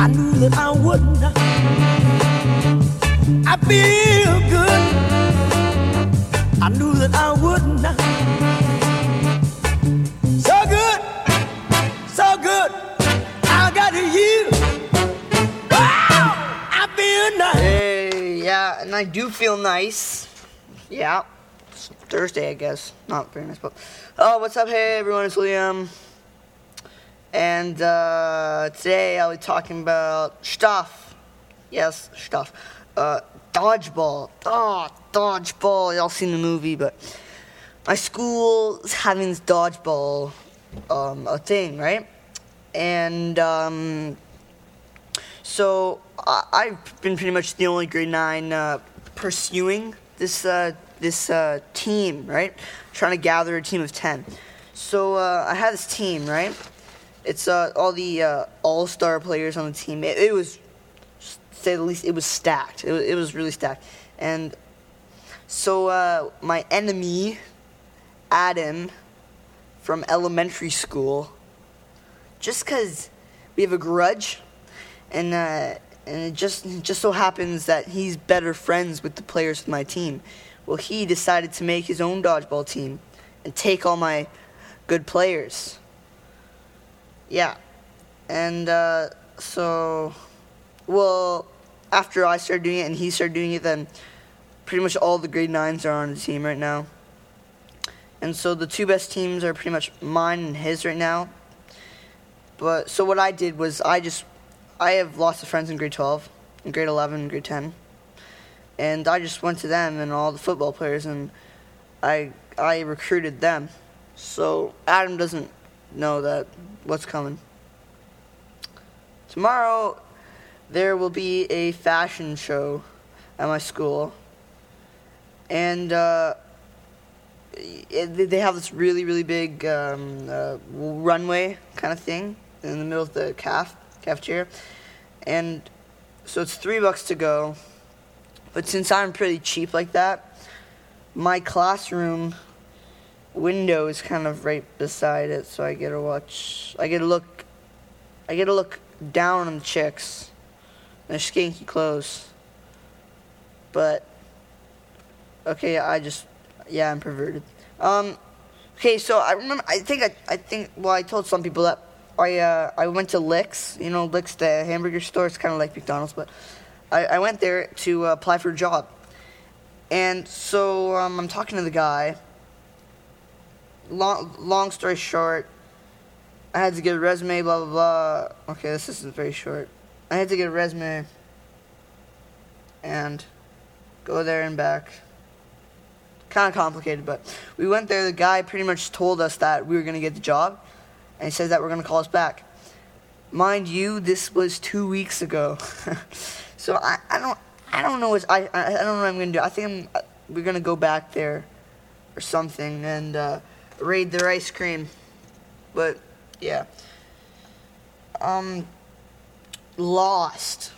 I knew that I feel good. I wouldn't. So good, so good. Feel. Hey, yeah, and I do feel nice. Yeah. Thursday, I guess. Not very nice, but. Oh, what's up? Hey, everyone, it's Liam. And uh, today I'll be talking about stuff. Yes, stuff. Uh, dodgeball. Oh, dodgeball. Y'all seen the movie, but my school is having this dodgeball um, a thing, right? And um, so I, I've been pretty much the only grade nine uh, pursuing this uh, this uh, team, right? Trying to gather a team of ten. So uh, I had this team, right? It's uh, all the uh, all-star players on the team. It, it was, say the least, it was stacked. It was, it was really stacked. And so uh, my enemy, Adam, from elementary school, just because we have a grudge, and uh, and it just just so happens that he's better friends with the players of my team. Well, he decided to make his own dodgeball team and take all my good players. Yeah, and uh, so, well, after I started doing it and he started doing it, then pretty much all the grade nines are on the team right now. And so the two best teams are pretty much mine and his right now. But so what I did was I just I have lots of friends in grade 12, in grade 11, and grade 10. And I just went to them and all the football players and I I recruited them. So Adam doesn't know that what's coming. Tomorrow there will be a fashion show at my school. And uh, it, they have this really, really big um, uh, runway kind of thing in the middle of the caf cafeteria, and so it's three bucks to go. But since I'm pretty cheap like that, my classroom window is kind of right beside it, so I get to watch. I get to look. I get to look down on the chicks, their skinky clothes. But okay, I just yeah, I'm perverted. Um, okay, so I remember. I think I, I think. Well, I told some people that I uh, I went to Licks. You know, Licks, the hamburger store. It's kind of like McDonald's, but I, I went there to uh, apply for a job. And so um, I'm talking to the guy. Long long story short, I had to get a resume. Blah blah blah. Okay, this isn't very short. I had to get a resume. And go there and back kind of complicated, but we went there. The guy pretty much told us that we were going to get the job, and he said that we're going to call us back. Mind you, this was two weeks ago, so I, I don't I don't know what I I, don't know what I'm going to do. I think I'm, we're going to go back there or something and uh, raid their ice cream, but yeah. Um, Lost.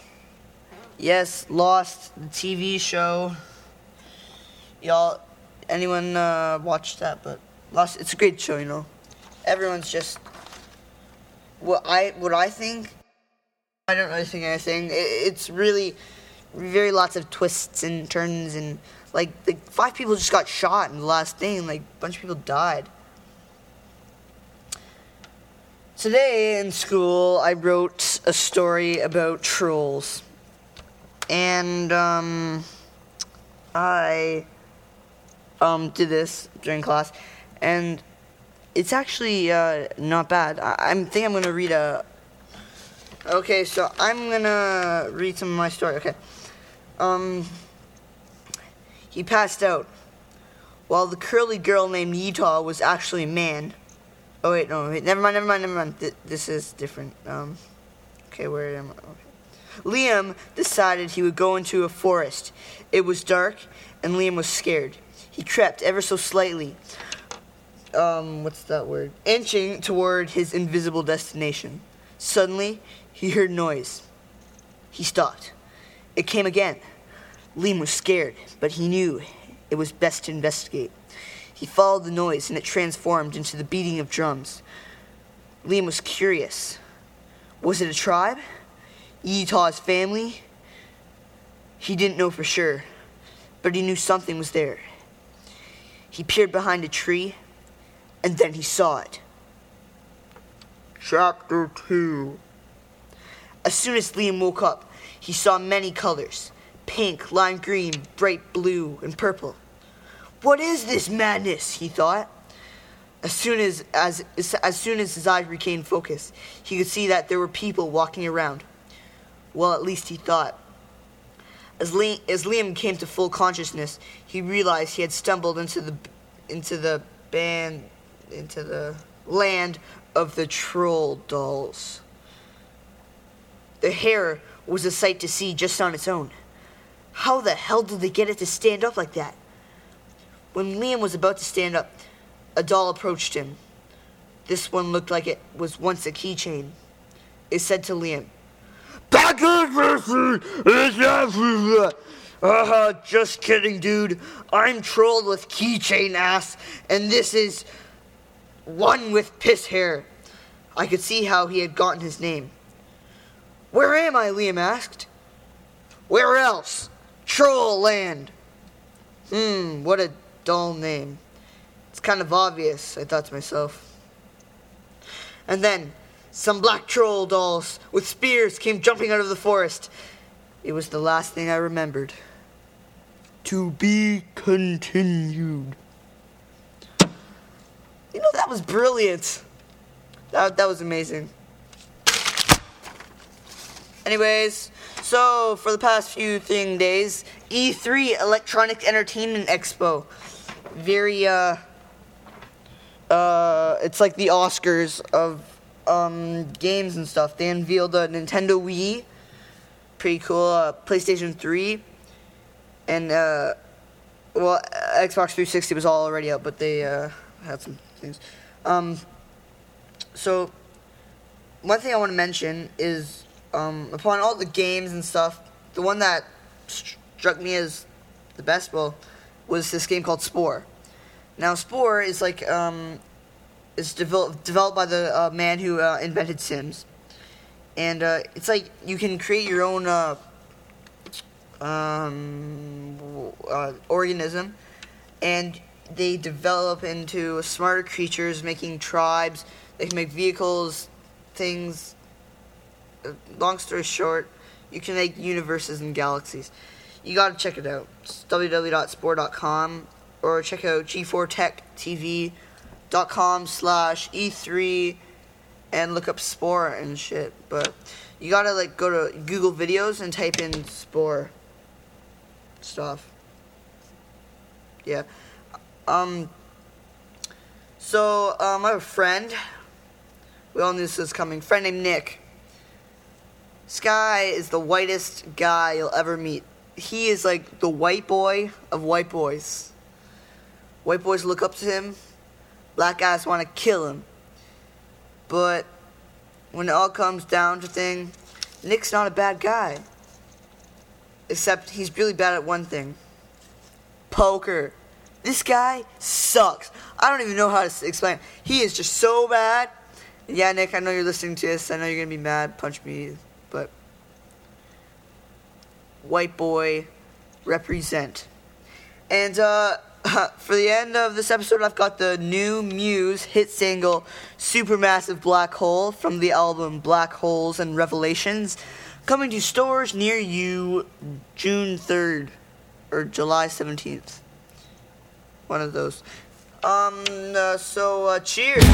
Yes, Lost, the TV show. Y'all, anyone uh, watch that? But Lost, it's a great show, you know. Everyone's just what I what I think. I don't really think anything. It, it's really very lots of twists and turns and like the five people just got shot in the last thing. Like a bunch of people died. Today in school, I wrote a story about trolls, and um, I um, did this during class, and it's actually uh, not bad. I, I think I'm gonna read a. Okay, so I'm gonna read some of my story. Okay, um, he passed out while the curly girl named Utah was actually a man. Oh wait, no, wait, never mind, never mind, never mind. Th- this is different. Um, okay, where am I? Okay. Liam decided he would go into a forest. It was dark, and Liam was scared. He crept ever so slightly. Um, what's that word? Inching toward his invisible destination. Suddenly, he heard noise. He stopped. It came again. Liam was scared, but he knew it was best to investigate. He followed the noise, and it transformed into the beating of drums. Liam was curious. Was it a tribe? Utah's family? He didn't know for sure, but he knew something was there. He peered behind a tree, and then he saw it. Chapter 2 As soon as Liam woke up, he saw many colors pink, lime green, bright blue, and purple. What is this madness? he thought. As soon as, as, as soon as his eyes regained focus, he could see that there were people walking around. Well, at least he thought. As, Liam, as Liam came to full consciousness, he realized he had stumbled into the into the band into the land of the troll dolls. The hair was a sight to see just on its own. How the hell did they get it to stand up like that? When Liam was about to stand up, a doll approached him. This one looked like it was once a keychain. It said to Liam, Back in mercy! uh, just kidding, dude. I'm trolled with keychain ass, and this is one with piss hair. I could see how he had gotten his name. Where am I? Liam asked. Where else? Troll Land. Hmm, what a dull name. It's kind of obvious, I thought to myself. And then, some black troll dolls with spears came jumping out of the forest. It was the last thing I remembered. To be continued. You know, that was brilliant. That, that was amazing. Anyways, so for the past few thing days, E3 Electronic Entertainment Expo. Very, uh, uh, it's like the Oscars of um, games and stuff. They unveiled the Nintendo Wii, pretty cool. Uh, PlayStation 3, and uh, well, Xbox 360 was all already out, but they uh, had some things. Um, so one thing I want to mention is um, upon all the games and stuff, the one that struck me as the best well was this game called Spore. Now Spore is like um, is developed developed by the uh, man who uh, invented Sims, and uh, it's like you can create your own uh, um, uh, organism, and they develop into smarter creatures, making tribes. They can make vehicles, things. Long story short, you can make universes and galaxies. You gotta check it out. Www.spore.com or check out g4techtv.com slash e3 and look up spore and shit. But you gotta like go to Google videos and type in spore stuff. Yeah. Um. So um, I have a friend. We all knew this was coming. Friend named Nick. Sky is the whitest guy you'll ever meet. He is like the white boy of white boys. White boys look up to him. Black guys want to kill him. But when it all comes down to thing, Nick's not a bad guy. Except he's really bad at one thing. Poker. This guy sucks. I don't even know how to explain. He is just so bad. Yeah, Nick, I know you're listening to this. I know you're gonna be mad. Punch me, but white boy represent. And uh, for the end of this episode, I've got the new Muse hit single "Supermassive Black Hole" from the album Black Holes and Revelations, coming to stores near you June 3rd or July 17th. One of those. Um. Uh, so, uh, cheers.